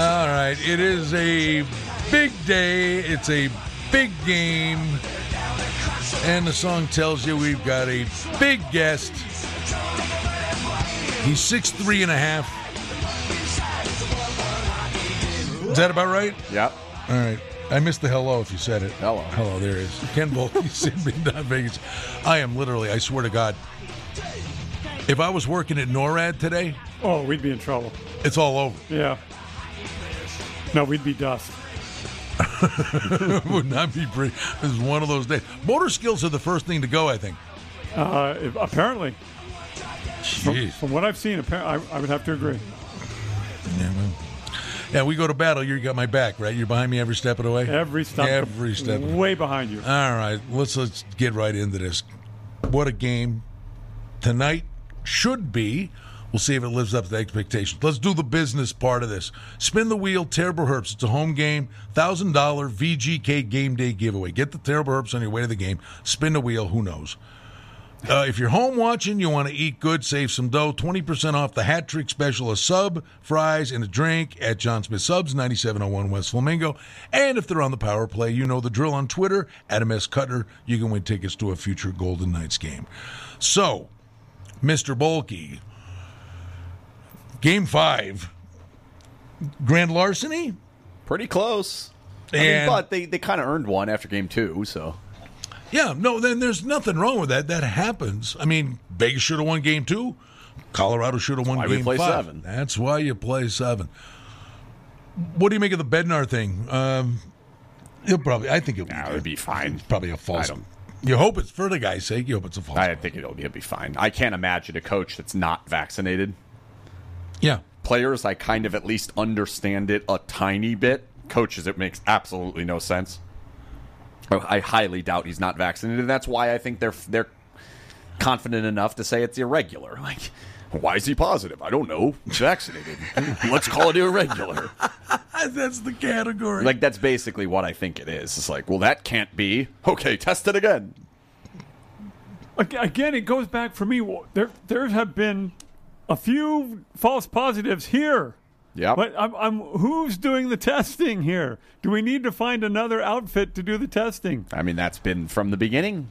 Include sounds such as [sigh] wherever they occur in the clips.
All right, it is a big day. It's a big game. And the song tells you we've got a big guest. He's six three and a half. Is that about right? Yep. All right. I missed the hello if you said it. Hello. Hello, there it is. Ken Boehlke, Sidney Don Vegas. I am literally, I swear to God, if I was working at NORAD today, Oh, we'd be in trouble. it's all over. Yeah. No, we'd be dust. It [laughs] would not be pretty. This is one of those days. Motor skills are the first thing to go, I think. Uh, if- apparently, from, from what I've seen, I, I would have to agree. Yeah, well. yeah, we go to battle. You got my back, right? You're behind me every step of the way. Every step, Every step. way behind you. All right, let's let's get right into this. What a game tonight should be. We'll see if it lives up to the expectations. Let's do the business part of this. Spin the wheel, Terrible Herbst. It's a home game, thousand dollar VGK game day giveaway. Get the Terrible Herbst on your way to the game. Spin the wheel. Who knows? Uh, if you're home watching, you want to eat good, save some dough. 20% off the hat trick special a sub, fries, and a drink at John Smith Subs, 9701 West Flamingo. And if they're on the power play, you know the drill on Twitter, Adam S. Cutter. You can win tickets to a future Golden Knights game. So, Mr. Boehlke, game five, grand larceny? Pretty close. I mean, but they, they kind of earned one after game two, so. Yeah, no, then there's nothing wrong with that. That happens. I mean, Vegas should have won game two. Colorado should have won why game play five. seven. That's why you play seven. What do you make of the Bednar thing? Um, he'll probably. I think it'll Nah, be, it would be fine. It's probably a false. You hope it's for the guy's sake. You hope it's a false. I think it'll, it'll be fine. I can't imagine a coach that's not vaccinated. Yeah, Players, I kind of at least understand it a tiny bit. Coaches, it makes absolutely no sense. Oh, I highly doubt he's not vaccinated. and That's why I think they're they're confident enough to say it's irregular. Like, why is he positive? I don't know. He's vaccinated. Let's call it irregular. [laughs] that's the category. Like that's basically what I think it is. It's like, well, that can't be. Okay, test it again. Again, it goes back for me. There, there have been a few false positives here. Yeah. But I'm, I'm, who's doing the testing here? Do we need to find another outfit to do the testing? I mean, that's been from the beginning.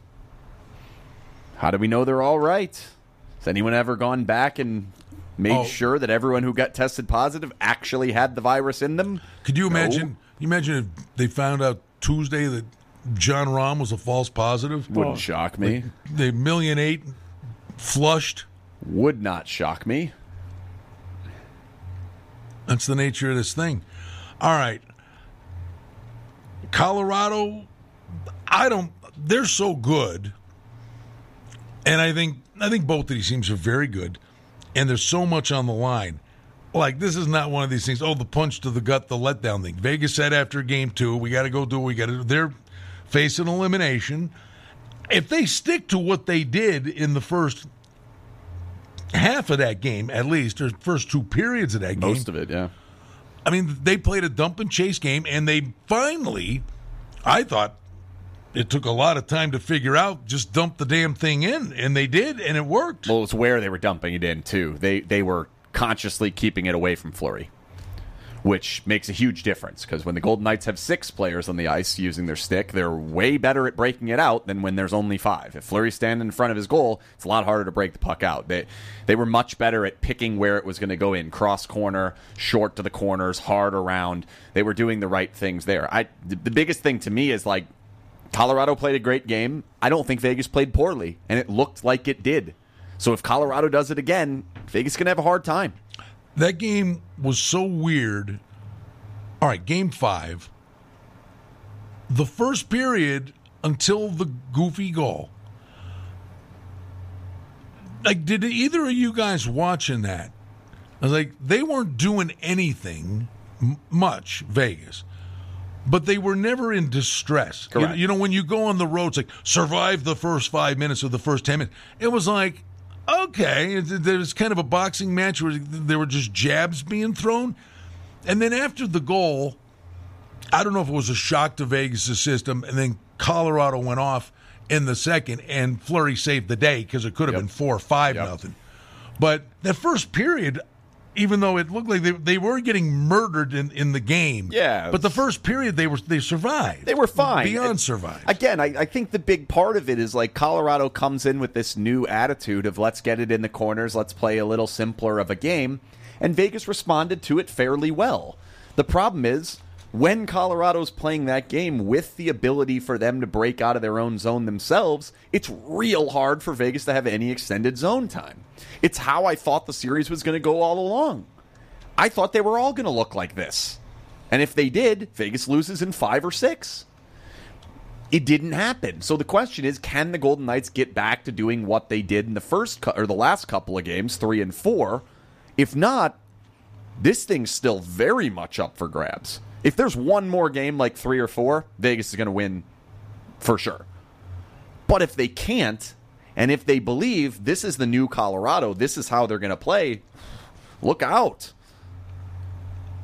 How do we know they're all right? Has anyone ever gone back and made Oh. sure that everyone who got tested positive actually had the virus in them? Could you No. imagine? You imagine if they found out Tuesday that Jon Rahm was a false positive? Wouldn't Oh. shock me. They million eight flushed. Would not shock me. That's the nature of this thing. All right. Colorado, I don't they're so good. And I think I think both of these teams are very good. And there's so much on the line. Like this is not one of these things, oh, the punch to the gut, the letdown thing. Vegas said after game two, we gotta go do what we gotta do. They're facing elimination. If they stick to what they did in the first half of that game, at least, or first two periods of that game, Most of it, yeah. I mean, they played a dump and chase game, and they finally, I thought it took a lot of time to figure out, just dump the damn thing in, and they did, and it worked. Well, it's where they were dumping it in too. They they were consciously keeping it away from Fleury, which makes a huge difference because when the Golden Knights have six players on the ice using their stick, they're way better at breaking it out than when there's only five. If Fleury's standing in front of his goal, it's a lot harder to break the puck out. They they were much better at picking where it was going to go in, cross corner, short to the corners, hard around. They were doing the right things there. I the, biggest thing to me is like Colorado played a great game. I don't think Vegas played poorly, and it looked like it did. So if Colorado does it again, Vegas can have a hard time. That game was so weird. All right, game five. The first period until the goofy goal. Like, did either of you guys watching that? I was like, they weren't doing anything much, Vegas. but they were never in distress. You-. You, know, when you go on the road, it's like survive the first five minutes or the first ten minutes. It was like, okay, there was kind of a boxing match where there were just jabs being thrown, and then after the goal, I don't know if it was a shock to Vegas' system, and then Colorado went off in the second, and Fleury saved the day because it could have Yep. been four or five Yep. nothing. But that first period, even though it looked like they, they were getting murdered in, in the game, Yeah. But the first period, they were they survived. They were fine. beyond And survive. Again, I, I think the big part of it is like Colorado comes in with this new attitude of let's get it in the corners, let's play a little simpler of a game, and Vegas responded to it fairly well. The problem is when Colorado's playing that game with the ability for them to break out of their own zone themselves, it's real hard for Vegas to have any extended zone time. It's how I thought the series was going to go all along. I thought they were all going to look like this. And if they did, Vegas loses in five or six. It didn't happen. So the question is, can the Golden Knights get back to doing what they did in the first cou- or the last couple of games, three and four? If not, this thing's still very much up for grabs. If there's one more game like three or four, Vegas is going to win for sure. But if they can't, and if they believe this is the new Colorado, this is how they're going to play, look out.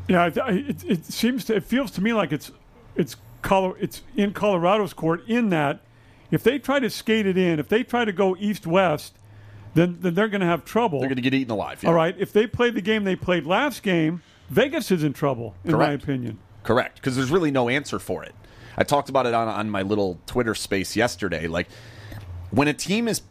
Yeah, I- I- it, it seems to, it feels to me like it's it's Colo, it's in Colorado's court in that if they try to skate it in, if they try to go east west, then then they're going to have trouble. They're going to get eaten alive. yeah. All right, if they play the game they played last game, Vegas is in trouble, in my opinion. Correct, because there's really no answer for it. I talked about it on, on my little Twitter space yesterday. Like, when a team is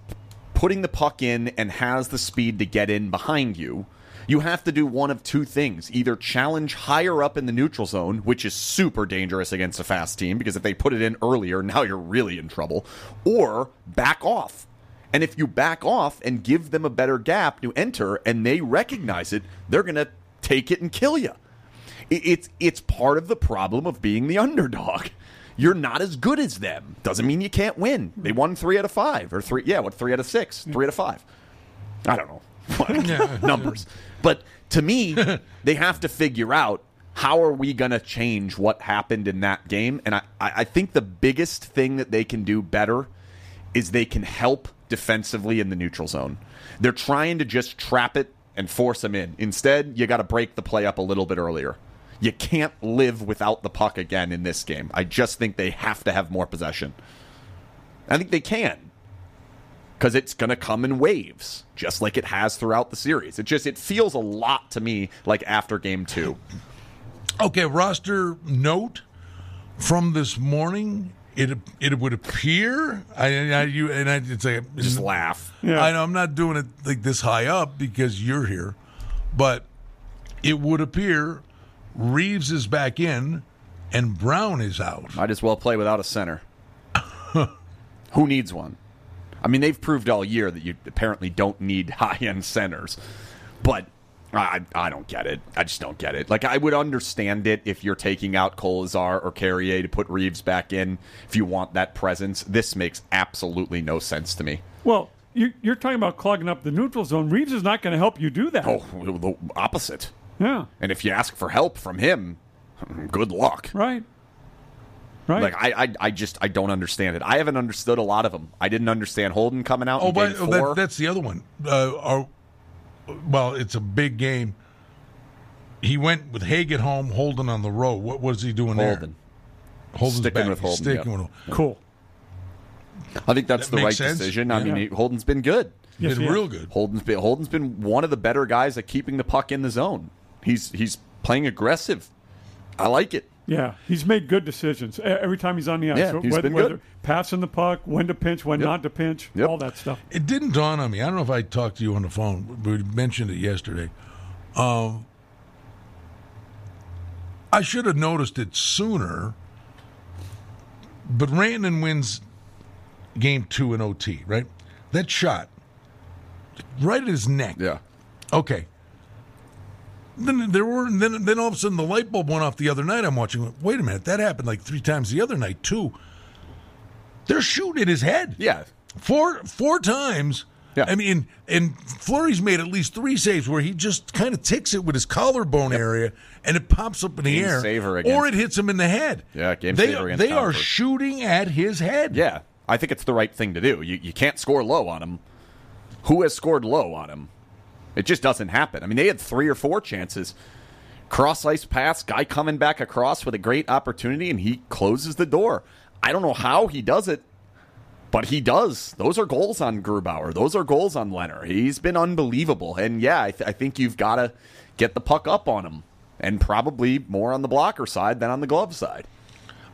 putting the puck in and has the speed to get in behind you, you have to do one of two things. Either challenge higher up in the neutral zone, which is super dangerous against a fast team, because if they put it in earlier, now you're really in trouble, or back off. And if you back off and give them a better gap to enter and they recognize it, they're going to take it and kill you. It- It's it's part of the problem of being the underdog. You're not as good as them. Doesn't mean you can't win. They won three out of five, or three. Yeah, what three out of six? Three out of five. I don't know [laughs] numbers, but to me, [laughs] they have to figure out how are we going to change what happened in that game. And I, I I think the biggest thing that they can do better is they can help defensively in the neutral zone. They're trying to just trap it and force them in. Instead, you got to break the play up a little bit earlier. You can't live without the puck again in this game. I just think they have to have more possession. I think they can. Because it's going to come in waves, just like it has throughout the series. It just it feels a lot to me like after game two. Okay, roster note from this morning. It it would appear I, I you and I it's like Just laugh. Yeah. I know I'm not doing it like this high up because you're here, but it would appear Reaves is back in and Brown is out. Might as well play without a center. [laughs] Who needs one? I mean, they've proved all year that you apparently don't need [laughs] high end centers, but I, I don't get it. I just don't get it. Like, I would understand it if you're taking out Kolesar or Carrier to put Reaves back in if you want that presence. This makes absolutely no sense to me. Well, you, you're talking about clogging up the neutral zone. Reaves is not going to help you do that. Oh, the opposite. Yeah, And if you ask for help from him, good luck. right. Right. Like I, I, I just I don't understand it. I haven't understood a lot of them. I didn't understand Holden coming out. Oh, in but game oh, four. that, that's the other one. Uh, our, well, it's a big game. He went with Hague at home, Holden on the road. What was he doing Holden. there? Holden's Sticking back. with He's Holden, Sticking yeah. with Holden. cool. I think that's That the right sense. decision. I Yeah. mean, he, Holden's been good. Yes, Did he real good. Holden's been Holden's been one of the better guys at keeping the puck in the zone. He's he's playing aggressive. I like it. Yeah, he's made good decisions every time he's on the ice. Yeah, So he's whether, been good. whether passing the puck, when to pinch, when Yep. not to pinch, Yep. all that stuff. It didn't dawn on me. I don't know if I talked to you on the phone. We mentioned it yesterday. Um, I should have noticed it sooner. But Rantanen wins game two in OT, right? That shot right at his neck. Yeah. Okay. Then there were then then all of a sudden the light bulb went off the other night. I'm watching. Wait a minute, that happened like three times the other night too. They're shooting at his head Yeah. four four times. Yeah. I mean, and Fleury's made at least three saves where he just kind of ticks it with his collarbone area, and it pops up in the air, or it hits him in the head. Yeah, game they, saver They are shooting at his head. Yeah, I think it's the right thing to do. You, you can't score low on him. Who has scored low on him? It just doesn't happen. I mean, they had three or four chances. Cross ice pass, guy coming back across with a great opportunity, and he closes the door. I don't know how he does it, but he does. Those are goals on Grubauer. Those are goals on Leonard. He's been unbelievable. And yeah, I, th- I think you've got to get the puck up on him, and probably more on the blocker side than on the glove side.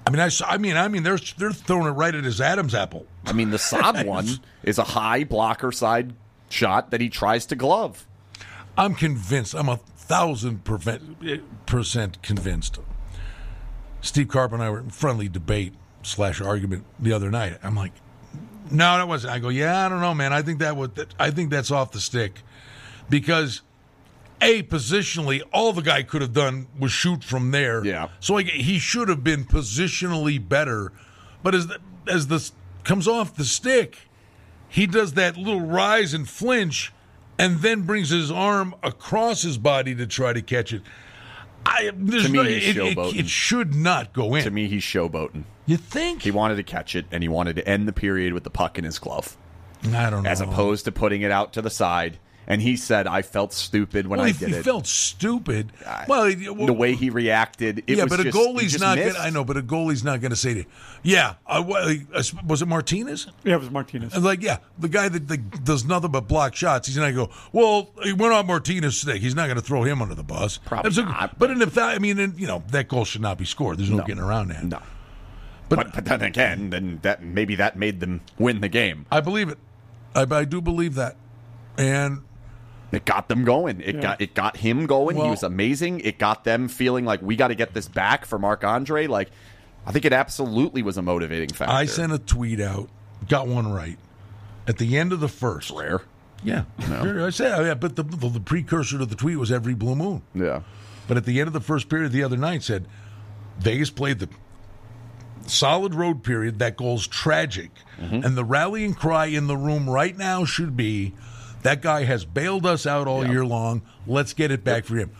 I mean, I, I mean, I mean, they're they're throwing it right at his Adam's apple. I mean, the Saad [laughs] one is a high blocker side shot that he tries to glove. I'm convinced. I'm a thousand percent convinced. Steve Carp and I were in friendly debate slash argument the other night. I'm like, no, that wasn't. I go, yeah, I don't know, man. I think that would. I think that's off the stick because a positionally, all the guy could have done was shoot from there. Yeah. So like, he should have been positionally better, but as the, as this comes off the stick, he does that little rise and flinch and then brings his arm across his body to try to catch it. I, To me, no, he's it, it, showboating. it should not go in. To me, he's showboating. you think? He wanted to catch it, and he wanted to end the period with the puck in his glove, I don't know. as opposed to putting it out to the side. And he said, "I felt stupid when well, I he, did he it." felt stupid. well, he- the way he reacted, it yeah, was but a just- he goalie's not. Gonna, I know, but a goalie's not going to say to you, "Yeah, wa- uh, was it Martinez?" Yeah, it was Martinez. And like, yeah, the guy that, that does nothing but block shots. He's not going to go. Well, he went on Martinez stick. He's not going to throw him under the bus. Probably That's a- not, But in if that, I mean, in, you know, that goal should not be scored. There's no, getting around that. No, But- but, but then again, then that maybe that made them win the game. I believe it. I, I do believe that. And It got them going. It got it got him going. Well- he was amazing. It got them feeling like we got to get this back for Marc Andre. Like, I think it absolutely was a motivating factor. I sent a tweet out, got one right at the end of the first. rare. Yeah, Sure, I said, yeah, but the, the, the precursor to the tweet was every blue moon. Yeah. But at the end of the first period the other night, said Vegas played the solid road period. That goal's tragic, mm-hmm. and the rallying cry in the room right now should be, "That guy has bailed us out all Yeah. year long. Let's get it back for him."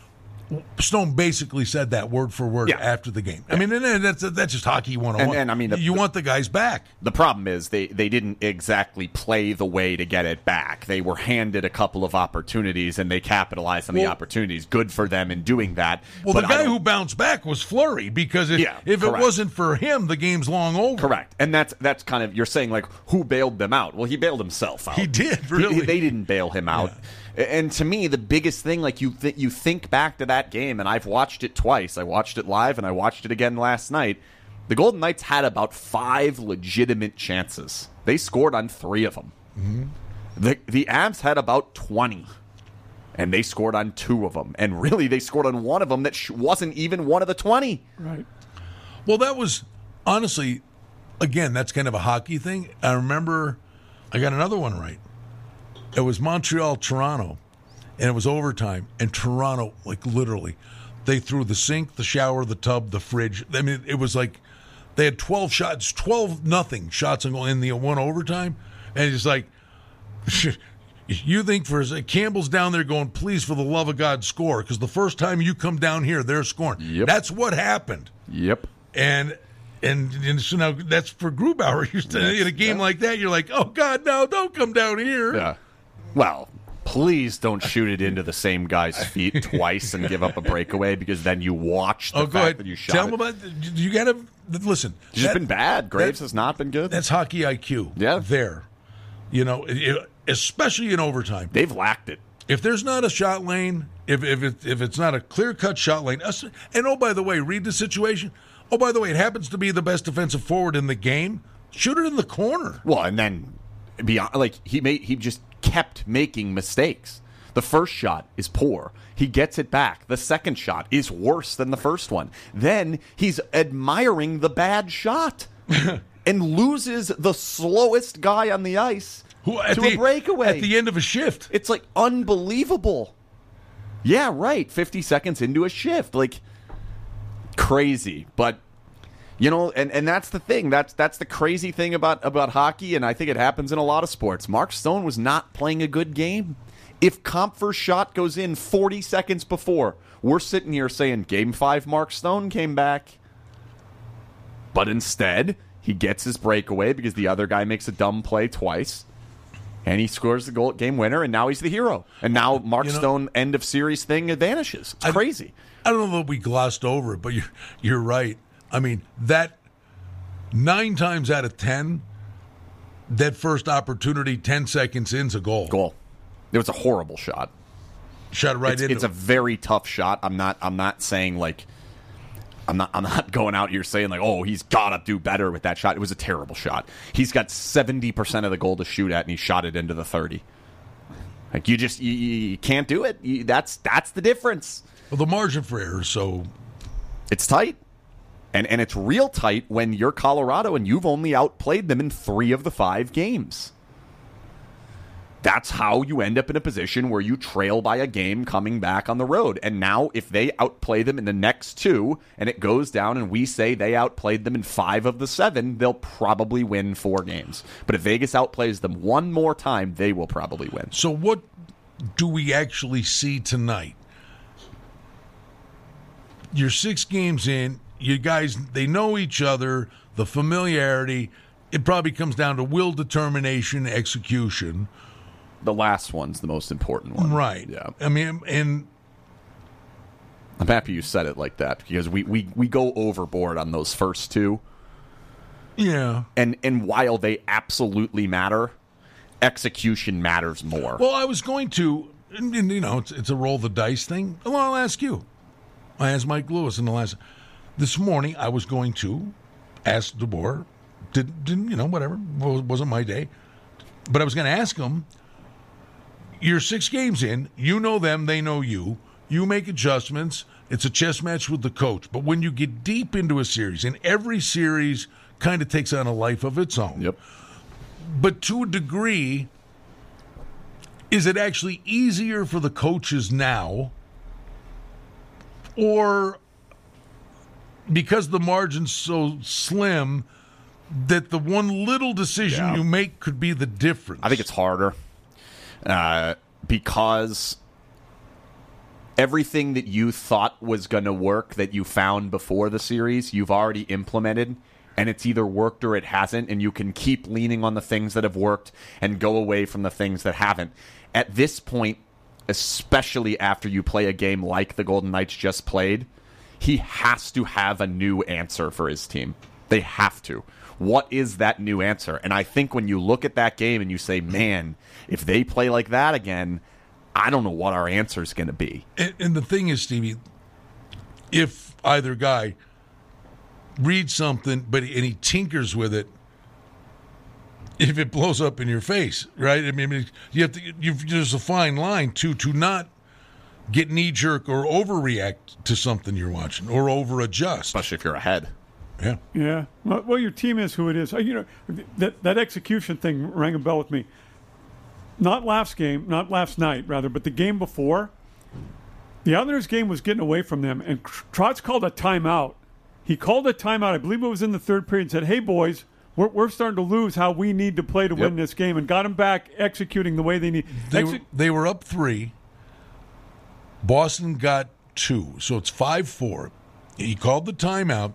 Stone basically said that word for word Yeah. after the game. I mean, and, that's that's just hockey one on one. And- and I mean, the- you want the guys back. The problem is they, they didn't exactly play the way to get it back. They were handed a couple of opportunities and they capitalized on the opportunities. Good for them in doing that. Well, But the guy who bounced back was Fleury because if, Yeah, if it wasn't for him, the game's long over. Correct, and that's that's kind of you're saying like who bailed them out? Well, he bailed himself out. He did, He- really. they didn't bail him out. And to me, the biggest thing, like you, th- you think back to that game, and I've watched it twice. I watched it live, and I watched it again last night. The Golden Knights had about five legitimate chances. They scored on three of them. Mm-hmm. The the Avs had about twenty, and they scored on two of them. And really, they scored on one of them that sh- wasn't even one of the twenty. Right. Well, that was honestly, again, that's kind of a hockey thing. I remember I got another one right. It was Montreal, Toronto, and it was overtime. And Toronto, like literally, they threw the sink, the shower, the tub, the fridge. I mean, it was like they had 12 shots, 12 nothing shots in in the one overtime. And it's like, [laughs] you think for a Campbell's down there going, please, for the love of God, score. Because the first time you come down here, they're scoring. Yep. That's what happened Yep. and and, and so now that's for Grubauer. [laughs] You're in a game yeah. like that, you're like, oh God, no, don't come down here. Yeah. Well, please don't shoot it into the same guy's feet twice and give up a breakaway because then you watch the oh, fact ahead. that you shot Tell it. them about. You got to listen. It's that- been bad. Graves that- has not been good. That's hockey IQ. Yeah. there. You know, especially in overtime. They've lacked it. If there's not a shot lane, if if it, if it's not a clear cut shot lane, and oh by the way, read the situation. Oh by the way, it happens to be the best defensive forward in the game. Shoot it in the corner. Well, and then beyond, like he made, he just kept making mistakes. The first shot is poor. He gets it back. The second shot is worse than the first one. Then he's admiring the bad shot [laughs] and loses the slowest guy on the ice Who at to the, a breakaway. at the end of a shift. It's like unbelievable. Yeah, right. 50 seconds into a shift. Like crazy. But You know, and, and that's the thing. That's that's the crazy thing about about hockey, and I think it happens in a lot of sports. Mark Stone was not playing a good game. If Compher's shot goes in 40 seconds before, we're sitting here saying Game Five, Mark Stone came back, but instead he gets his breakaway because the other guy makes a dumb play twice. And he scores the goal game winner, and now he's the hero. And now Mark You know- Stone end of series thing vanishes. It's I- crazy. I don't know that we glossed over it, but you're you're right. I mean that nine times out of ten, that first opportunity, ten seconds in's a goal. Goal. It was a horrible shot. Shot right it's, into. it's a very tough shot. I'm not. I'm not saying like. I'm not. I'm not [laughs] going out here saying like, oh, he's gotta do better with that shot. It was a terrible shot. He's got 70 percent of the goal to shoot at, and he shot it into the 30. Like you just you, you can't do it. You, that's that's the difference. well, the margin for error. is So It's tight. And and it's real tight when you're Colorado and you've only outplayed them in 3 of the 5 games. That's how you end up in a position where you trail by a game coming back on the road. And now if they outplay them in the next 2 and it goes down and we say they outplayed them in 5 of the 7, they'll probably win 4 games. But if Vegas outplays them one more time, they will probably win. so what do we actually see tonight? You're six games in. You guys, they know each other. The familiarity. It probably comes down to will, determination, execution. The last one's the most important one. Right. Yeah. I mean, and I'm happy you said it like that because we, we, we go overboard on those first two. yeah. And and while they absolutely matter, execution matters more. Well, I was going to, you know, it's, it's a roll the dice thing. Well, I'll ask you. I asked Mike Lewis in the last. This morning, I was going to ask DeBoer. Did, didn't you know? Whatever Wa- wasn't my day, but I was going to ask him. You're six games in. You know them. They know you. You make adjustments. It's a chess match with the coach. But when you get deep into a series, and every series kind of takes on a life of its own yep. but to a degree, is it actually easier for the coaches now, or because the margin's so slim that the one little decision Yeah. you make could be the difference? I think it's harder uh, because everything that you thought was going to work that you found before the series, you've already implemented. And it's either worked or it hasn't, and you can keep leaning on the things that have worked and go away from the things that haven't. At this point, especially after you play a game like the Golden Knights just played, he has to have a new answer for his team. They have to. What is that new answer? And I think when you look at that game and you say, man, if they play like that again, I don't know what our answer is going to be. And, and the thing is, Stevie, if either guy reads something, but and he tinkers with it, if it blows up in your face, right? I mean, you have to. You've, there's a fine line to to not get knee jerk or overreact to something you're watching or over adjust. Especially if you're ahead. Yeah, Yeah. Well, well, your team is who it is. Uh, You know, that that execution thing rang a bell with me. Not last game, not last night, rather, but the game before. The Islanders game was getting away from them, and Trotz called a timeout. He called a timeout. I believe it was in the third period. And said, "Hey, boys." We're, we're starting to lose how we need to play to win this game, and got them back executing the way they need. they Exe- were, they were up three. Boston got two, so it's five four. He called the timeout,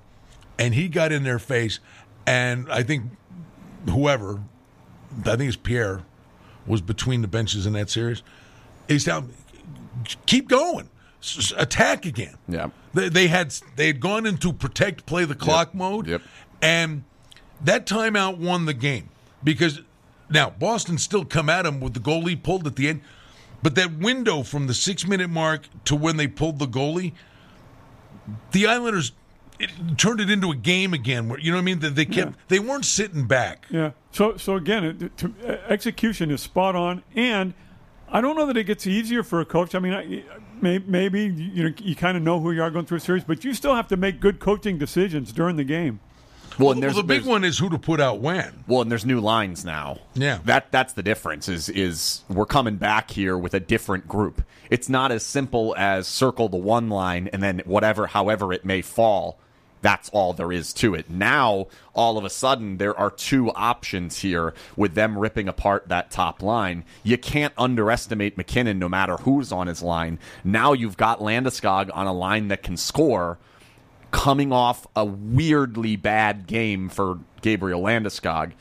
and he got in their face, and I think whoever, I think it's Pierre, was between the benches in that series. He's down. Keep going, attack again. Yeah. They, they had they had gone into protect, play the clock mode, Yep. and that timeout won the game because now Boston still come at him with the goalie pulled at the end, but that window from the six minute mark to when they pulled the goalie, the Islanders it turned it into a game again. Where you know what I mean? That they kept Yeah. they weren't sitting back. Yeah. So so again, it, to, uh, execution is spot on, and I don't know that it gets easier for a coach. I mean, I, may, maybe you know you kind of know who you are going through a series, but you still have to make good coaching decisions during the game. Well, Well, and there's the big one is who to put out when. Well, and there's new lines now. Yeah. That that's the difference is is we're coming back here with a different group. It's not as simple as circle the one line and then whatever however it may fall. That's all there is to it. Now, all of a sudden, there are two options here with them ripping apart that top line. You can't underestimate MacKinnon no matter who's on his line. Now you've got Landeskog on a line that can score coming off a weirdly bad game for Gabriel Landeskog.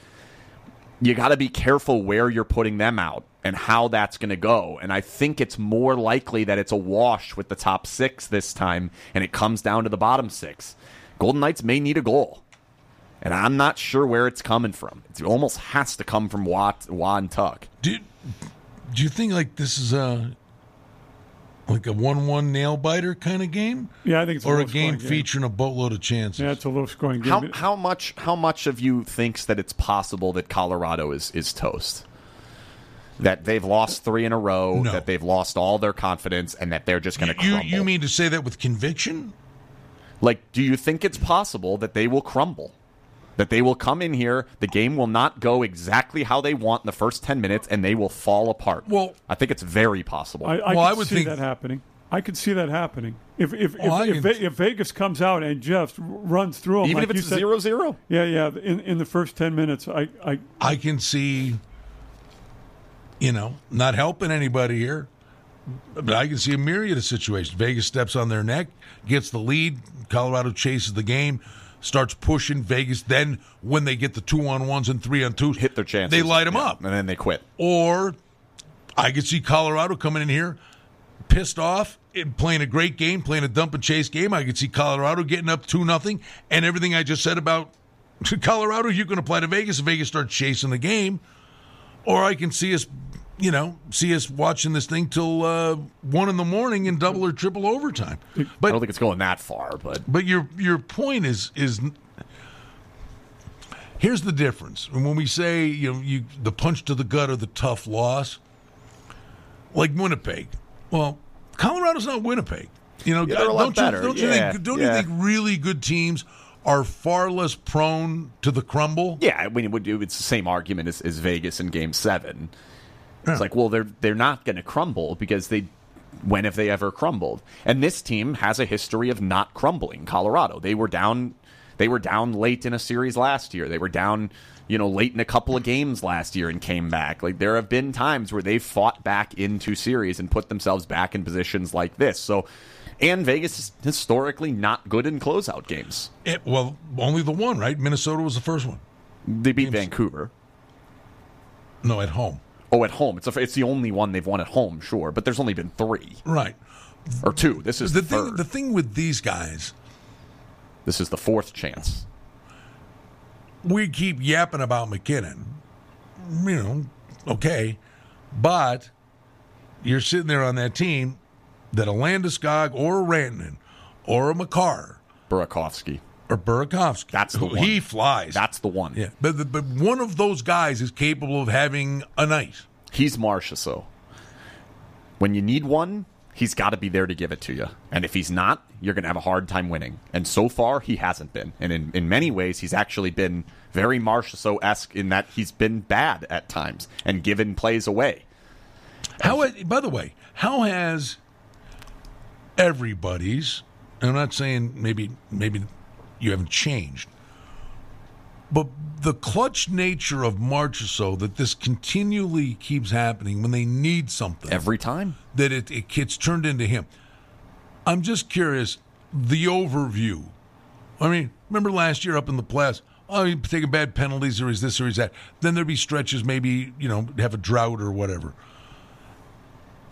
You got to be careful where you're putting them out and how that's going to go. And I think it's more likely that it's a wash with the top six this time, and it comes down to the bottom six. Golden Knights may need a goal, and I'm not sure where it's coming from. It almost has to come from Watt, Juan Tuch. Do do you think like this is a like a one-one nail biter kind of game, Yeah, I think it's or a low-scoring game featuring a boatload of chances? Yeah, it's a low scoring game. How how much how much of you thinks that it's possible that Colorado is is toast? That they've lost three in a row, No. that they've lost all their confidence, and that they're just going to you crumble. you mean to say that with conviction? Like, do you think it's possible that they will crumble? That they will come in here, the game will not go exactly how they want in the first 10 minutes, and they will fall apart? Well- I think it's very possible. I, I Well, I would see think- that happening. I could see that happening. If if Well, if, if, can- if Vegas comes out and just runs through them, Even like if it's said, 0 0? yeah, yeah, in in the first ten minutes, I I I can see, you know, not helping anybody here, but I can see a myriad of situations. Vegas steps on their neck, gets the lead. Colorado chases the game, starts pushing Vegas. Then when they get the two on ones and three on twos, Hit their chances. They light them Yeah, up. And then they quit. Or I could see Colorado coming in here pissed off, playing a great game, playing a dump and chase game. I could see Colorado getting up two nothing, and everything I just said about [laughs] Colorado, you can apply to Vegas if Vegas starts chasing the game. Or I can see us, you know, see us watching this thing till uh, one in the morning in double or triple overtime. But I don't think it's going that far, but but your your point is is here's the difference. And when we say you know you the punch to the gut or the tough loss, like Winnipeg. Well, Colorado's not Winnipeg. You know, Yeah, they're a lot don't better. you don't you Yeah, think don't yeah. you think really good teams are far less prone to the crumble? yeah, I mean, it would, it's the same argument as, as Vegas in game seven. Yeah. It's like, well, they're they're not going to crumble because they when have they ever crumbled? And this team has a history of not crumbling. Colorado, they were down they were down late in a series last year. They were down, you know, late in a couple of games last year and came back. Like there have been times where they've fought back into series and put themselves back in positions like this. So and Vegas is historically not good in closeout games. It- well, only the one, right? Minnesota was the first one. They beat Vancouver. No, at home. Oh, at home. It's a, it's the only one they've won at home, sure, but there's only been three Right. or two. This is The the thing third. the thing with these guys this is the fourth chance. we keep yapping about MacKinnon. You know, okay. But you're sitting there on that team that a Landeskog or a Rantanen or a Makar Burakovsky. Or Burakovsky. That's the one. He flies. That's the one. yeah. But, but one of those guys is capable of having a night. He's Marchessault when you need one, he's got to be there to give it to you. And if he's not, you're going to have a hard time winning. And so far, he hasn't been. And in, in many ways, he's actually been very Marcia esque in that he's been bad at times and given plays away. How? By the way, how has everybody's? and I'm not saying maybe maybe you haven't changed, but the clutch nature of Marchessault that this continually keeps happening when they need something Every time. that it, it gets turned into him. I'm just curious the overview. I mean, remember last year up in the playoffs? Oh, he's taking bad penalties, or is this, or is that? Then there'd be stretches, maybe you know, have a drought or whatever.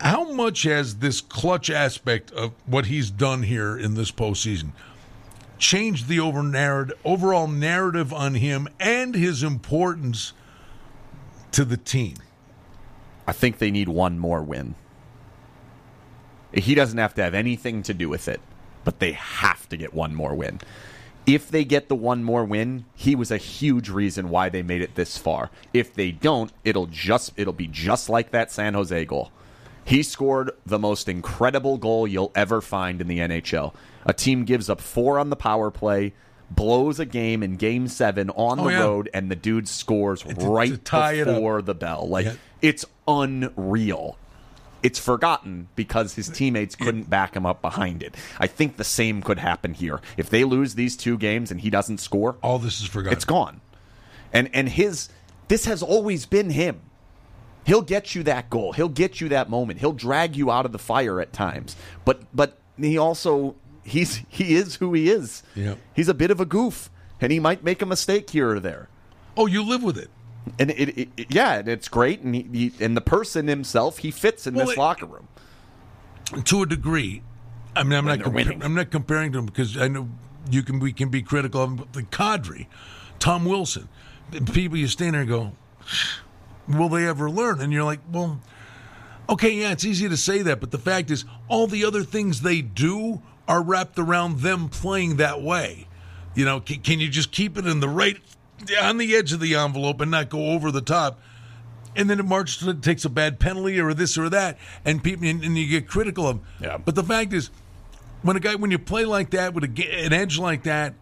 How much has this clutch aspect of what he's done here in this postseason changed the over narrative, overall narrative on him and his importance to the team? I think they need one more win. He doesn't have to have anything to do with it, but they have to get one more win. If they get the one more win, he was a huge reason why they made it this far. If they don't, it'll just it'll be just like that San Jose goal. He scored the most incredible goal you'll ever find in the NHL. A team gives up 4 on the power play, blows a game in game 7 on Oh, the yeah. road and the dude scores to right tie before the bell. Like Yeah. it's unreal. It's forgotten because his teammates couldn't back him up behind it. I think the same could happen here. If they lose these two games and he doesn't score, All this is forgotten. it's gone. And and his this has always been him. He'll get you that goal. He'll get you that moment. He'll drag you out of the fire at times. But but he also he's he is who he is. Yep. He's a bit of a goof and he might make a mistake here or there. Oh, you live with it. And it, it, it yeah, and it's great and he, he and the person himself, he fits in Well, this it- locker room. to a degree. I mean, I'm When not compa- I'm not comparing to them because I know you can we can be critical of him, the Kadri, Tom Wilson. People you stand there and go, will they ever learn? And you're like, well, okay, yeah, it's easy to say that, but the fact is, all the other things they do are wrapped around them playing that way. You know, can, can you just keep it in the right on the edge of the envelope and not go over the top? and then it marches to takes a bad penalty or this or that, and people and, and you get critical of. Yeah. But the fact is, when a guy when you play like that with a, an edge like that,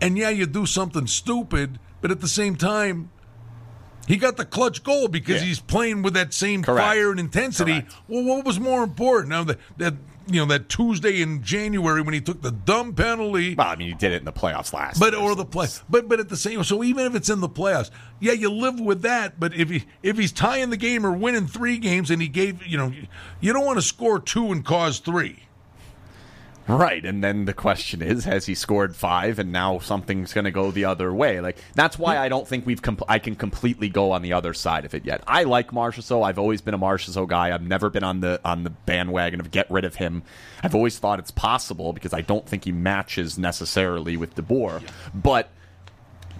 and yeah, you do something stupid, but at the same time. He got the clutch goal because Yeah. he's playing with that same Correct. fire and intensity. Correct. Well, what was more important? Now that that you know that Tuesday in January when he took the dumb penalty, Well, I mean, he did it in the playoffs last. but year, or the play, but but at the same, so even if it's in the playoffs, yeah, you live with that. But if he if he's tying the game or winning three games, and he gave, you know, you don't want to score two and cause three. Right, and then the question is, has he scored five, and now something's going to go the other way? Like that's why I don't think we've. Comp- I can completely go on the other side of it yet. I like Marchessault. I've always been a Marchessault guy. I've never been on the on the bandwagon of get rid of him. I've always thought it's possible because I don't think he matches necessarily with DeBoer, but.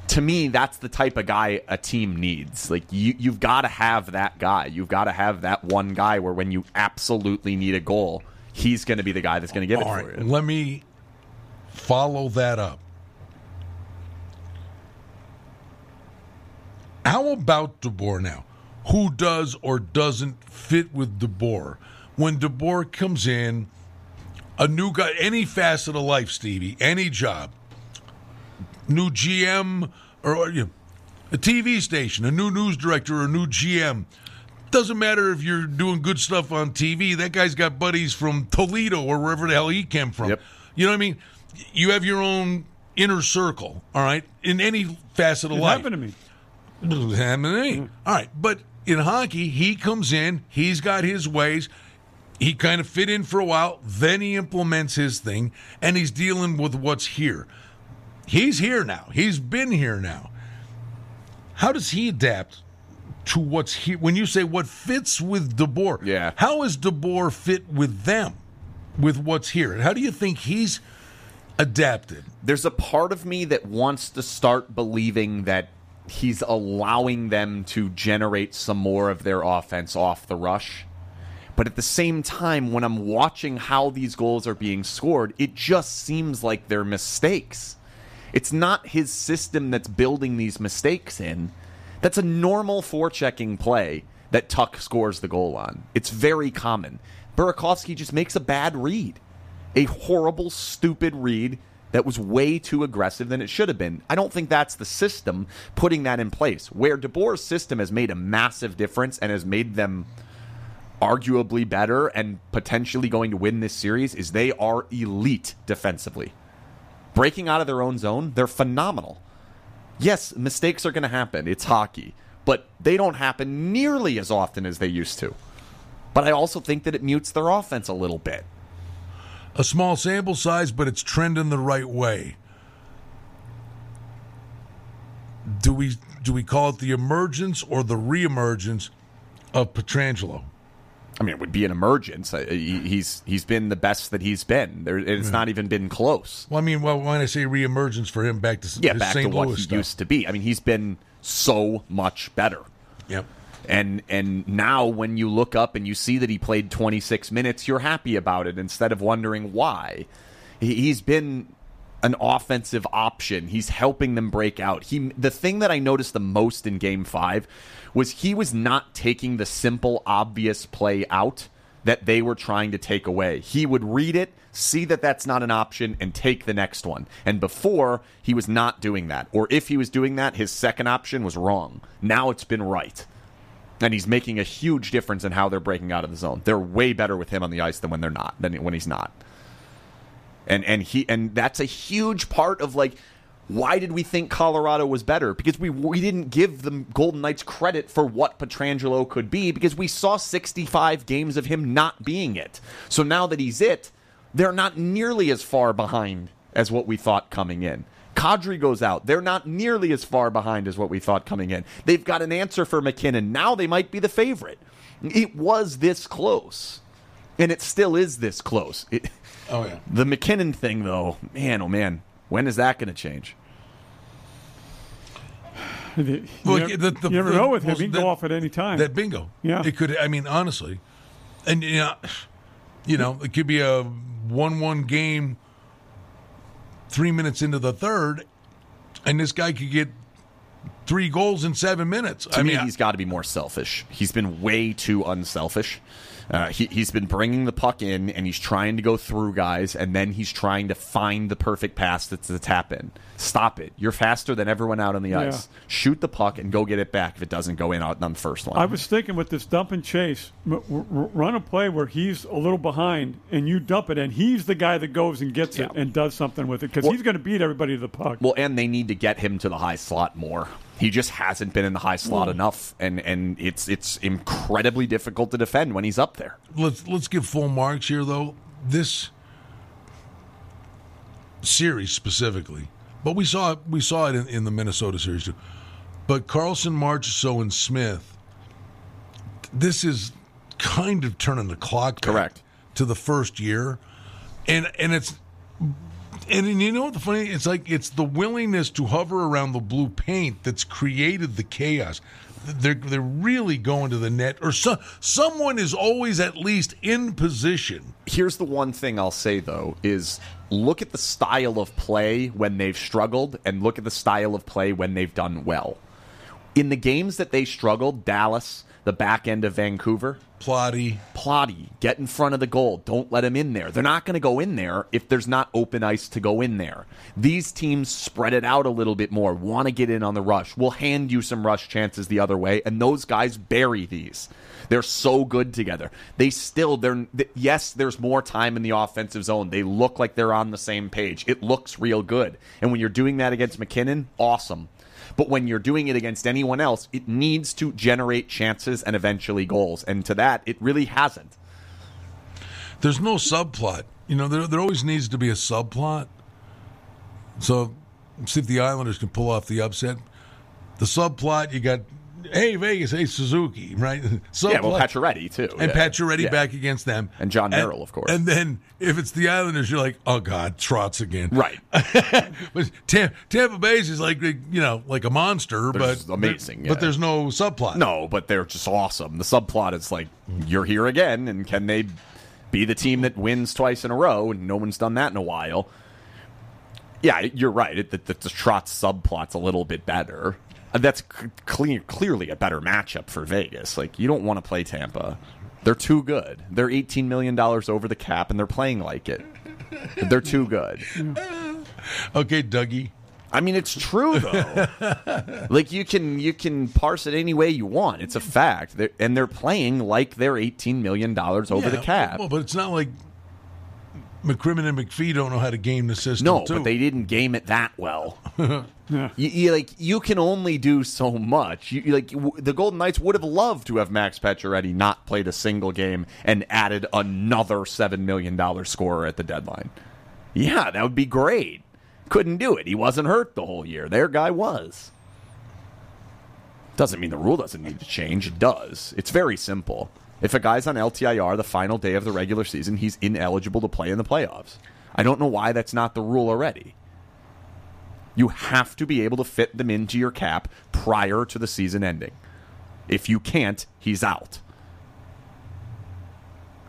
To me, that's the type of guy a team needs. Like you, you've got to have that guy. You've got to have that one guy where when you absolutely need a goal, he's going to be the guy that's going to give it All for you. let me follow that up. How about DeBoer now? Who does or doesn't fit with DeBoer? When DeBoer comes in, a new guy, any facet of life, Stevie, any job, new GM or, or, you know, a TV station, a new news director or a new GM. Doesn't matter if you're doing good stuff on TV. That guy's got buddies from Toledo or wherever the hell he came from. Yep. You know what I mean? You have your own inner circle, all right, in any facet of It life. happened to me. Doesn't happen to me. Mm. All right, but in hockey, he comes in, he's got his ways. He kind of fit in for a while, then he implements his thing, and he's dealing with what's here. He's here now. He's been here now. How does he adapt to what's here? When you say what fits with DeBoer, Yeah. how is DeBoer fit with them, with what's here? And how do you think he's adapted? There's a part of me that wants to start believing that he's allowing them to generate some more of their offense off the rush. But at the same time, when I'm watching how these goals are being scored, it just seems like they're mistakes. It's not his system that's building these mistakes in. That's a normal forechecking play that Tuch scores the goal on. It's very common. Burakovsky just makes a bad read. A horrible, stupid read that was way too aggressive than it should have been. I don't think that's the system putting that in place. Where DeBoer's system has made a massive difference and has made them arguably better and potentially going to win this series is they are elite defensively. Breaking out of their own zone, they're phenomenal. Yes, mistakes are going to happen. It's hockey, but they don't happen nearly as often as they used to. But I also think that it mutes their offense a little bit. A small sample size, but it's trending the right way. Do we do we call it the emergence or the reemergence of Pietrangelo? I mean, it would be an emergence. Uh, he- He's he's been the best that he's been. There, it's not even been close. Well, I mean, well, when I say reemergence for him, back to Yeah, back St. to what he stuff. used to be. I mean, he's been so much better. Yep. And and now when you look up and you see that he played 26 minutes, you're happy about it instead of wondering why. He- He's been an offensive option. He's helping them break out. He the thing that I noticed the most in game 5 was he was not taking the simple obvious play out that they were trying to take away. He would read it, see that that's not an option and take the next one. And before, he was not doing that. Or if he was doing that, his second option was wrong. Now it's been right. And he's making a huge difference in how they're breaking out of the zone. They're way better with him on the ice than when they're not, than when he's not. And and he and that's a huge part of like why did we think Colorado was better? Because we we didn't give the Golden Knights credit for what Pietrangelo could be because we saw 65 games of him not being it. So now that he's it, they're not nearly as far behind as what we thought coming in. Kadri goes out. They're not nearly as far behind as what we thought coming in. They've got an answer for MacKinnon. Now they might be the favorite. It was this close. And it still is this close. It, Oh yeah. the MacKinnon thing, though, man, oh man, when is that going to change? You, Well, never, the- the- you never the- know with him. He can that- go off at any time. That bingo. Yeah. It could. I mean, honestly, and you know, you know, it could be a one-one game. Three minutes into the third, and this guy could get three goals in seven minutes. To I me, mean, he's got to be more selfish. He's been way too unselfish. Uh, he, he's been bringing the puck in and he's trying to go through guys, and then he's trying to find the perfect pass that's the tap in. Stop it. You're faster than everyone out on the Yeah. ice. Shoot the puck and go get it back if it doesn't go in on the first one. I was thinking with this dump and chase, m- r- r- run a play where he's a little behind and you dump it, and he's the guy that goes and gets it and does something with it because Well- he's going to beat everybody to the puck. Well, and they need to get him to the high slot more. He just hasn't been in the high slot hmm. enough, and and it's it's incredibly difficult to defend when he's up there. let's let's give full marks here though. This series specifically, but we saw it we saw it in, in the Minnesota series too. But Karlsson, Marchessault, and Smith, this is kind of turning the clock back Correct. to the first year, and and it's and you know what the funny? It's like it's the willingness to hover around the blue paint that's created the chaos. They're they're really going to the net, or so, someone is always at least in position. Here's the one thing I'll say though is look at the style of play when they've struggled and look at the style of play when they've done well. In the games that they struggled, Dallas, the back end of Vancouver, Plotty, Plotty, get in front of the goal. Don't let him in there. They're not going to go in there if there's not open ice to go in there. These teams spread it out a little bit more, want to get in on the rush. We'll hand you some rush chances the other way, and those guys bury these. They're so good together. They still, they're th- yes, there's more time in the offensive zone. They look like they're on the same page. It looks real good. And when you're doing that against MacKinnon, awesome. But when you're doing it against anyone else, it needs to generate chances and eventually goals. And to that, it really hasn't. there's no subplot. You know, there there always needs to be a subplot. So, see if the Islanders can pull off the upset. The subplot, you got, hey Vegas, hey Suzuki, right? [laughs] Subplot. Yeah, well, Pacioretty too, and yeah. Pacioretty Yeah. back against them, And Jon Merrill, of course. And then if it's the Islanders, you're like, oh god, Trotz again, [laughs] Right. but Tampa, Tampa Bay's is like you know like a monster, They're but amazing, But yeah. there's no subplot. No, but they're just awesome. The subplot is like you're here again, and can they be the team that wins twice in a row? And no one's done that in a while. Yeah, you're right. It, the, the, the Trotz subplot's a little bit better. Uh, That's c- clear, clearly a better matchup for Vegas. Like you don't want to play Tampa. They're too good. They're 18 million dollars over the cap, and they're playing like it. They're too good. Okay, Dougie. I mean, it's true though. [laughs] like you can you can parse it any way you want. It's a fact, they're, and they're playing like they're eighteen million dollars over the cap. Well, but it's not like McCrimmon and McPhee don't know how to game the system. no, too. but they didn't game it that well. [laughs] You, you, like you can only do so much. You, you, like w- the Golden Knights would have loved to have Max Pacioretty not played a single game and added another seven million dollar scorer at the deadline. Yeah, that would be great. Couldn't do it. He wasn't hurt the whole year. Their guy was. Doesn't mean the rule doesn't need to change. It does. It's very simple. If a guy's on LTIR the final day of the regular season, he's ineligible to play in the playoffs. I don't know why that's not the rule already. You have to be able to fit them into your cap prior to the season ending. If you can't, he's out.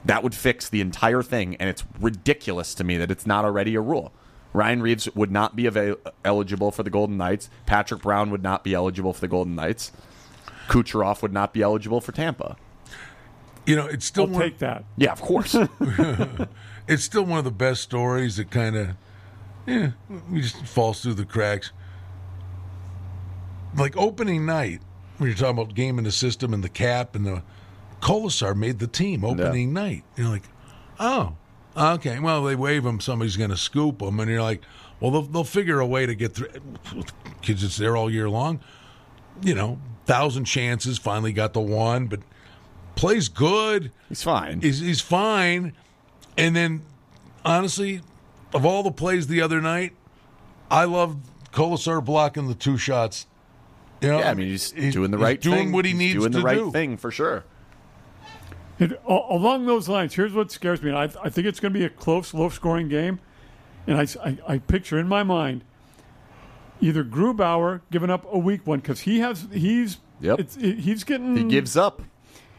That would fix the entire thing, and it's ridiculous to me that it's not already a rule. Ryan Reaves would not be avail- eligible for the Golden Knights. Patrick Brown would not be eligible for the Golden Knights. Kucherov would not be eligible for Tampa. You know, it's still I'll one, take that. Yeah, of course. [laughs] it's still one of the best stories that kind of, yeah, we just falls through the cracks. Like opening night, when you're talking about game in the system and the cap and the Kolesar made the team opening night. You're like, oh, okay. Well, they wave him, somebody's going to scoop him, and you're like, well, they'll, they'll figure a way to get through. Kids, it's there all year long. You know, thousand chances. Finally got the one, but plays good. He's fine. He's, he's fine. And then, honestly, of all the plays the other night, I love Kolesar blocking the two shots. You know, yeah, I mean, he's, doing the right doing thing. what he He's needs doing to the right do. thing for sure. It, along those lines, here's what scares me. I, I think it's going to be a close, low-scoring game, and I, I, I picture in my mind either Grubauer giving up a weak one because he has he's Yep. it's, it, he's getting He gives up.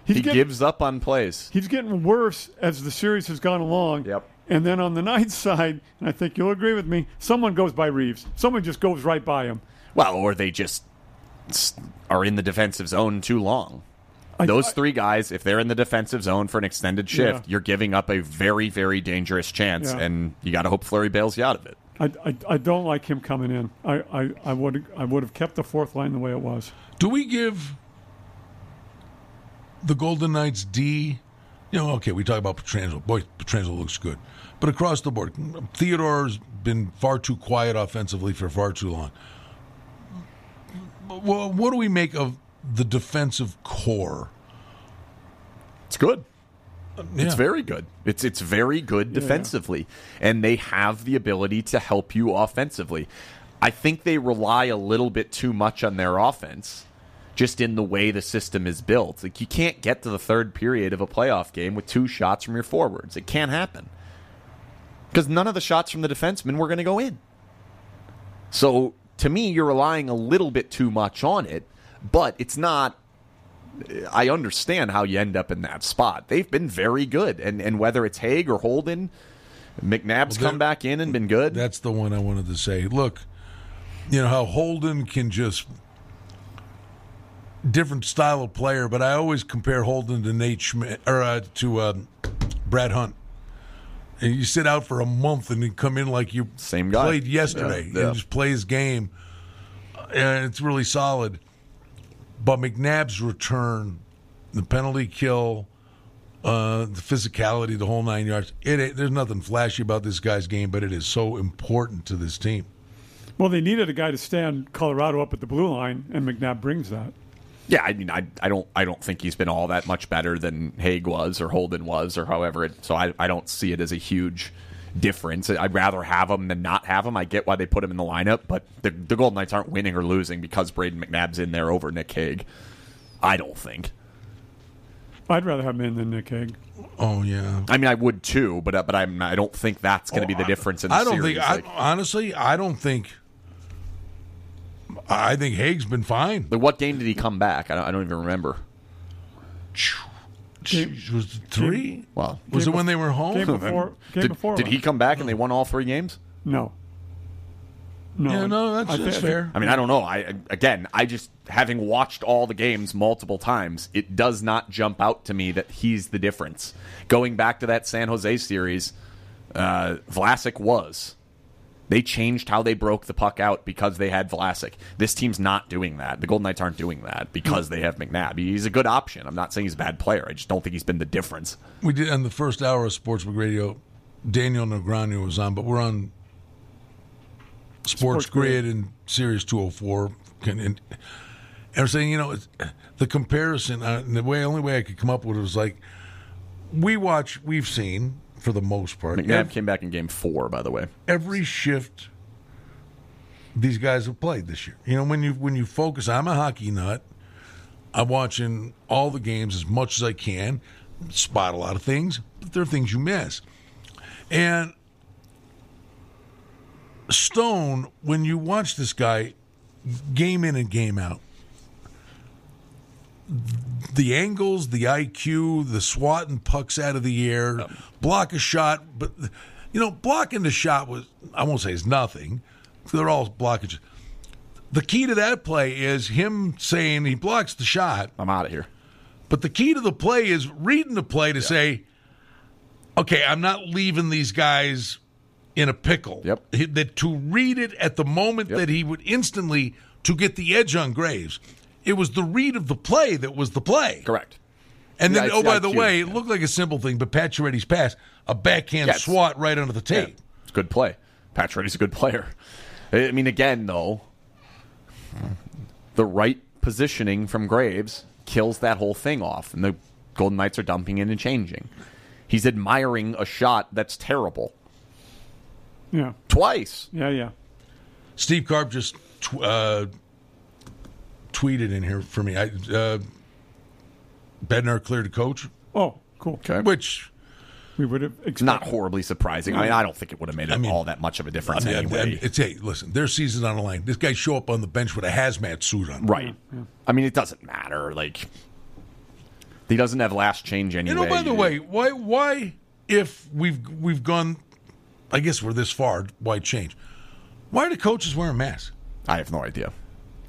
He's he getting, gives up on plays. he's getting worse as the series has gone along. Yep. And then on the night [laughs] side, and I think you'll agree with me, someone goes by Reaves. Someone just goes right by him. Well, or they just are in the defensive zone too long. I- Those I- three guys, if they're in the defensive zone for an extended shift, Yeah. you're giving up a very, very dangerous chance, Yeah. and you got to hope Fleury bails you out of it. I, I, I don't like him coming in. I, I, I would I would have kept the fourth line the way it was. Do we give the Golden Knights D? You know, okay, we talk about Pietrangelo. Boy, Pietrangelo looks good. But across the board, Theodore's been far too quiet offensively for far too long. Well, what do we make of the defensive corps? It's good. It's very good. It's it's very good defensively, and they have the ability to help you offensively. I think they rely a little bit too much on their offense, just in the way the system is built. Like you can't get to the third period of a playoff game with two shots from your forwards. It can't happen because none of the shots from the defensemen were going to go in. So to me, you're relying a little bit too much on it, but it's not I understand how you end up in that spot. They've been very good, and and whether it's Hague or Holden, McNabb's Well, come back in and been good. That's the one I wanted to say. Look, you know how Holden can just different style of player, but I always compare Holden to Nate Schmidt or uh, to um, Brad Hunt. And you sit out for a month and you come in like you Same guy. played yesterday Yeah, yeah. and just play his game, and it's really solid. But McNabb's return, the penalty kill, uh, the physicality, the whole nine yards. It ain't- there's nothing flashy about this guy's game, but it is so important to this team. Well, they needed a guy to stand Colorado up at the blue line, and McNabb brings that. Yeah, I mean, I, I don't I don't think he's been all that much better than Hague was or Holden was or however. It, so I I don't see it as a huge difference. I'd rather have him than not have him. I get why they put him in the lineup, but the the Golden Knights aren't winning or losing because Brayden McNabb's in there over Nick Hague. I don't think. I'd rather have him in than Nick Hague. Oh yeah. I mean, I would too, but uh, but I'm I don't think that's going to be the difference in the I don't series. think. I, Like- honestly, I don't think. I think Hague's been fine. Like, what game did he come back? I don't, I don't even remember. Was it three? Well, Was it Game when they were home? Game before, game did, before did he come back and they won all three games? No. No. Yeah, no, that's, I that's thi- fair. I mean, I don't know. I again, I just having watched all the games multiple times, it does not jump out to me that he's the difference. Going back to that San Jose series, uh, Vlasic was. They changed how they broke the puck out because they had Vlasic. This team's not doing that. The Golden Knights aren't doing that because they have McNabb. He's a good option. I'm not saying he's a bad player. I just don't think he's been the difference. We did on the first hour of Sportsbook Radio. Daniel Negreanu was on, but we're on Sports, Sports Grid, Grid. and Series 204. And, and I'm saying, you know, it's, the comparison, uh, the way only way I could come up with it was like, we watch, we've seen for the most part McNabb ev- came back in game four, by the way. every shift these guys have played this year. You know, when you when you focus, I'm a hockey nut. I'm watching all the games as much as I can, spot a lot of things, but there are things you miss. And Stone, when you watch this guy game in and game out, the angles, the IQ, the swatting pucks out of the air, block a shot, but you know, blocking the shot was I won't say is nothing. They're all blockages. The key to that play is him saying he blocks the shot, I'm out of here. but the key to the play is reading the play to say, okay, I'm not leaving these guys in a pickle. Yep. He- that to read it at the moment Yep. that he would instantly to get the edge on Graves. It was the read of the play that was the play. Correct. And then, Yeah, oh, the by the IQ, way, it looked like a simple thing, but Pacioretty's pass, a backhand Yeah, it's- swat right under the Yeah, tape. it's a good play. Pacioretty's a good player. I mean, again, though, the right positioning from Graves kills that whole thing off, and the Golden Knights are dumping in and changing. He's admiring a shot that's terrible Yeah, twice. yeah, yeah. Steve Carp just tw- uh, tweeted in here for me. I, uh, Bednar cleared to coach, Oh, cool. which We would have expected. Not horribly surprising. I mean, I don't think it would have made it mean- all that much of a difference I mean, anyway. I mean, it's hey, listen, their season's on the line. This guy show up on the bench with a hazmat suit on. right. I mean, it doesn't matter. Like, he doesn't have last change anyway. You know, by the way, why why if we've we've gone, I guess we're this far. Why change? Why are the coaches wearing masks? I have no idea.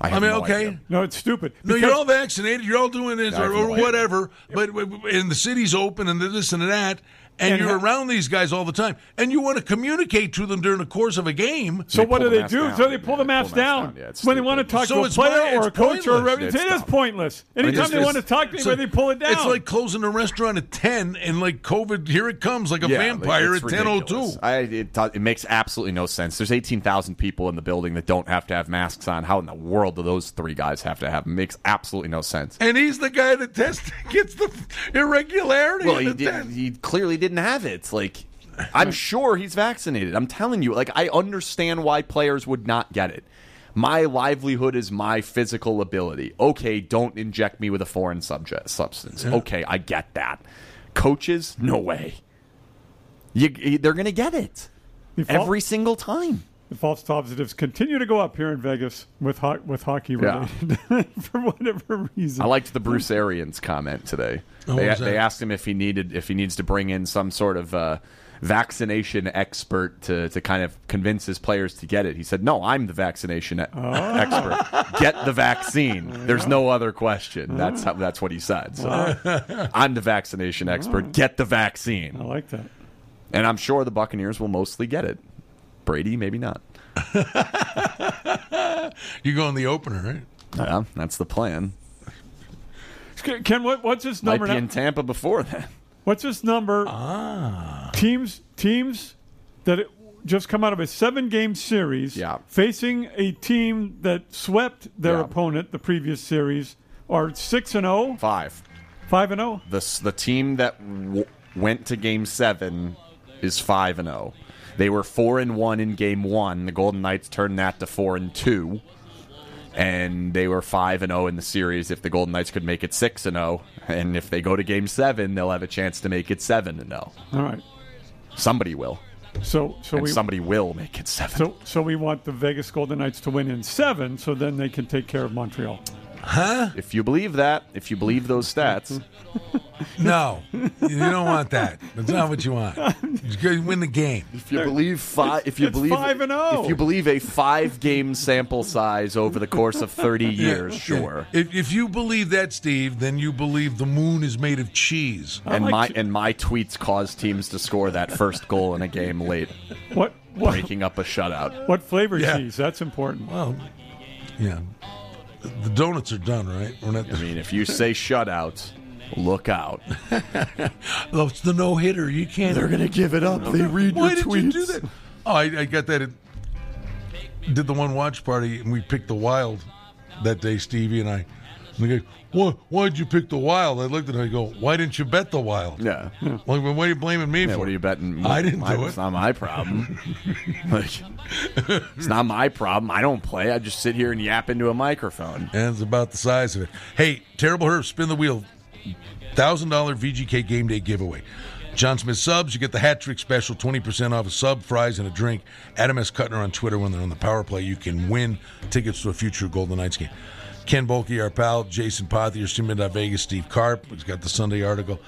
I, I mean, no okay. idea. No, it's stupid. No, you're all vaccinated. You're all doing this I have or, no or idea. whatever. But and the city's open and this and that, and, And you're ha- around these guys all the time, and you want to communicate to them during the course of a game. So They what do the they do? down. So they pull the Yeah, mask pull down down. Yeah, it's when they want to talk So to a player my- or a it's coach or a pointless. referee. It's pointless. Anytime just- they want to talk to So anybody, they pull it down. It's like closing a restaurant at ten, and like COVID, here it comes like a Yeah, vampire like, at it's ten oh ridiculous. two. I it, makes absolutely no sense. There's 18,000 people in the building that don't have to have masks on. How in the world do those three guys have to have? them? makes absolutely no sense. And he's the guy that tests [laughs] gets the irregularity. Well, in he the did, test. he clearly didn't have it. Like [laughs] I'm sure he's vaccinated. I'm telling you. Like I understand why players would not get it. My livelihood is my physical ability. Okay, don't inject me with a foreign subject substance. Okay, I get that. Coaches, no way. You, they're going to get it every single time. The false positives continue to go up here in Vegas with ho- with hockey Yeah. related [laughs] for whatever reason. I liked the Bruce Arians comment today. Oh, they, they asked him if he needed if he needs to bring in some sort of uh, vaccination expert to, to kind of convince his players to get it. He said, "No, I'm the vaccination e- Oh. expert. Get the vaccine. [laughs] There's no other question." That's how, that's what he said. So [laughs] I'm the vaccination expert. Get the vaccine. I like that. And I'm sure the Buccaneers will mostly get it. Brady, maybe not. [laughs] You go in the opener, right? Yeah, that's the plan. Ken, what, what's this Might number? be now? in Tampa before then. What's this number? Ah. Teams teams that it, just come out of a seven game series Yeah. facing a team that swept their Yeah. opponent the previous series are 6 and 0, Five. 5 and oh? 0. the the team that w- went to game seven is five and zero. They were four and one in game one. The Golden Knights turned that to four and two, and they were five and zero in the series. If the Golden Knights could make it six and zero, and if they go to game seven, they'll have a chance to make it seven and zero. All right. Somebody will, So so and we somebody will make it seven. so so we want the Vegas Golden Knights to win in 7 so then they can take care of Montreal. If you believe that, if you believe those stats, [laughs] No, you don't want that. That's not what you want. You win the game. If you believe five, if you It's believe five and oh. if you believe a five-game sample size over the course of thirty years, sure. If, if you believe that, Steve, then you believe the moon is made of cheese. And like my to- and my tweets cause teams to score that first goal in a game late, What what breaking up a shutout. what flavor Yeah. cheese? That's important. Well, yeah. The donuts are done, right? We're not. I mean, if you say shutout, look out. [laughs] Oh, it's the no hitter. You can't. They're gonna give it up. They read Why did you do that? Oh, I, I got that. At, did the one watch party, and we picked the wild that day, Stevie and I. And the guy, why, why'd you pick the wild? I looked at him. I go, why didn't you bet the wild? Yeah. [laughs] Like, well, what are you blaming me Yeah, for? what are you betting? I didn't My- do it. It's not my problem. [laughs] like, it's not my problem. I don't play. I just sit here and yap into a microphone. And it's about the size of it. Hey, Terrible Herb, spin the wheel. $1,000 VGK game day giveaway. John Smith subs, you get the hat trick special, 20% off a sub, fries, and a drink. Adam S. Kutner on Twitter when they're on the power play. You can win tickets to a future Golden Knights game. Ken Boehlke, our pal, Jason Pothier, Vegas, Steve Carp. He's got the Sunday article.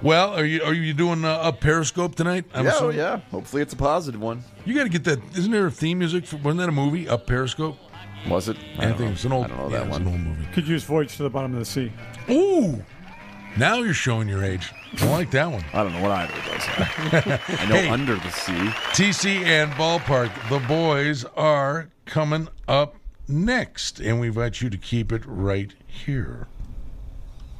Well, are you are you doing a, up Periscope tonight? I'm Yeah, oh, assuming? yeah. Hopefully, it's a positive one. You got to get that. Isn't there a theme music? For, wasn't that a movie? Up Periscope. Was it? I, I, don't think know. it's an old. I don't know yeah, that it's one. an old movie. Could use Voyage to the Bottom of the Sea. Ooh, now you're showing your age. I like that one. I don't know what either of those are. [laughs] I know Hey. Under the Sea. TC and Ballpark, the boys are coming up next, and we invite you to keep it right here.